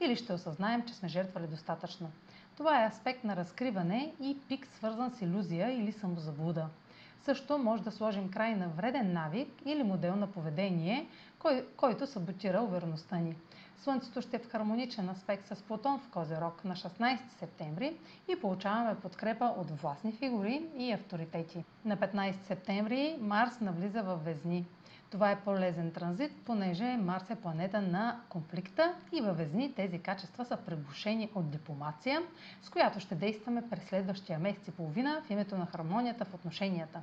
или ще осъзнаем, че сме жертвали достатъчно. Това е аспект на разкриване и пик свързан с иллюзия или самозаблуда. Също може да сложим край на вреден навик или модел на поведение, кой, който саботира увереността ни. Слънцето ще е в хармоничен аспект с Плутон в Козерог на 16 септември и получаваме подкрепа от властни фигури и авторитети. На 15 септември Марс навлиза в Везни. Това е полезен транзит, понеже Марс е планета на конфликта и във Везни тези качества са пребушени от дипломация, с която ще действаме през следващия месец и половина в името на хармонията в отношенията.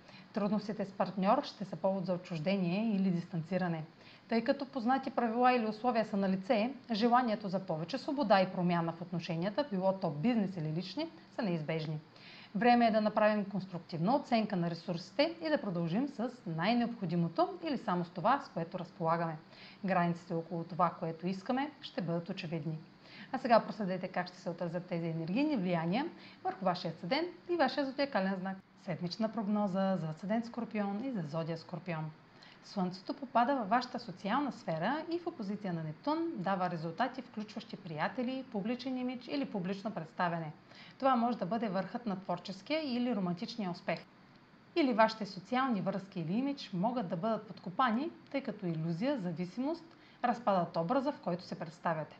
Трудностите с партньор ще са повод за отчуждение или дистанциране. Тъй като познати правила или условия са на лице, желанието за повече свобода и промяна в отношенията, било то бизнес или лични, са неизбежни. Време е да направим конструктивна оценка на ресурсите и да продължим с най-необходимото или само с това, с което разполагаме. Границите около това, което искаме, ще бъдат очевидни. А сега проследете как ще се отразят тези енергийни влияния върху вашия седент и вашия зодиакален знак. Седмична прогноза за седент Скорпион и за зодия Скорпион. Слънцето попада във вашата социална сфера и в опозиция на Нептун дава резултати, включващи приятели, публичен имидж или публично представяне. Това може да бъде върхът на творческия или романтичния успех. Или вашите социални връзки или имидж могат да бъдат подкопани, тъй като иллюзия, зависимост разпадат образа, в който се представяте.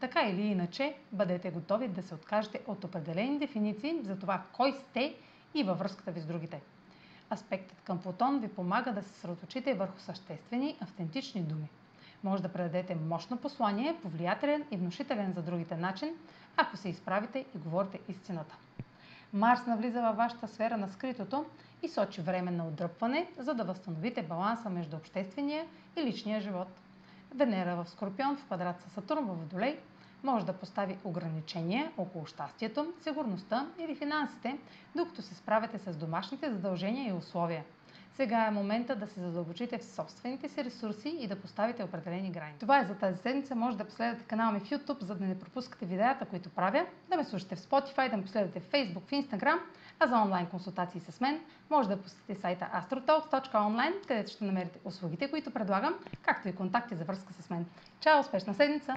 Така или иначе, бъдете готови да се откажете от определени дефиниции за това кой сте и във връзката ви с другите. Аспектът към Плутон ви помага да се съсредоточите върху съществени, автентични думи. Може да предадете мощно послание, повлиятелен и внушителен за другите начин, ако се изправите и говорите истината. Марс навлиза във вашата сфера на скритото и сочи време на отдръпване, за да възстановите баланса между обществения и личния живот. Венера в Скорпион в квадрат с Сатурн в Водолей – може да постави ограничения около щастието, сигурността или финансите, докато се справяте с домашните задължения и условия. Сега е момента да се задълбочите в собствените си ресурси и да поставите определени граници. Това е за тази седмица. Може да последвате канала ми в YouTube, за да не пропускате видеята, които правя, да ме слушате в Spotify, да ме последвате в Facebook, в Instagram, а за онлайн консултации с мен може да посетите сайта astrotalks.online, където ще намерите услугите, които предлагам, както и контакти за връзка с мен. Чао! Успешна седмица!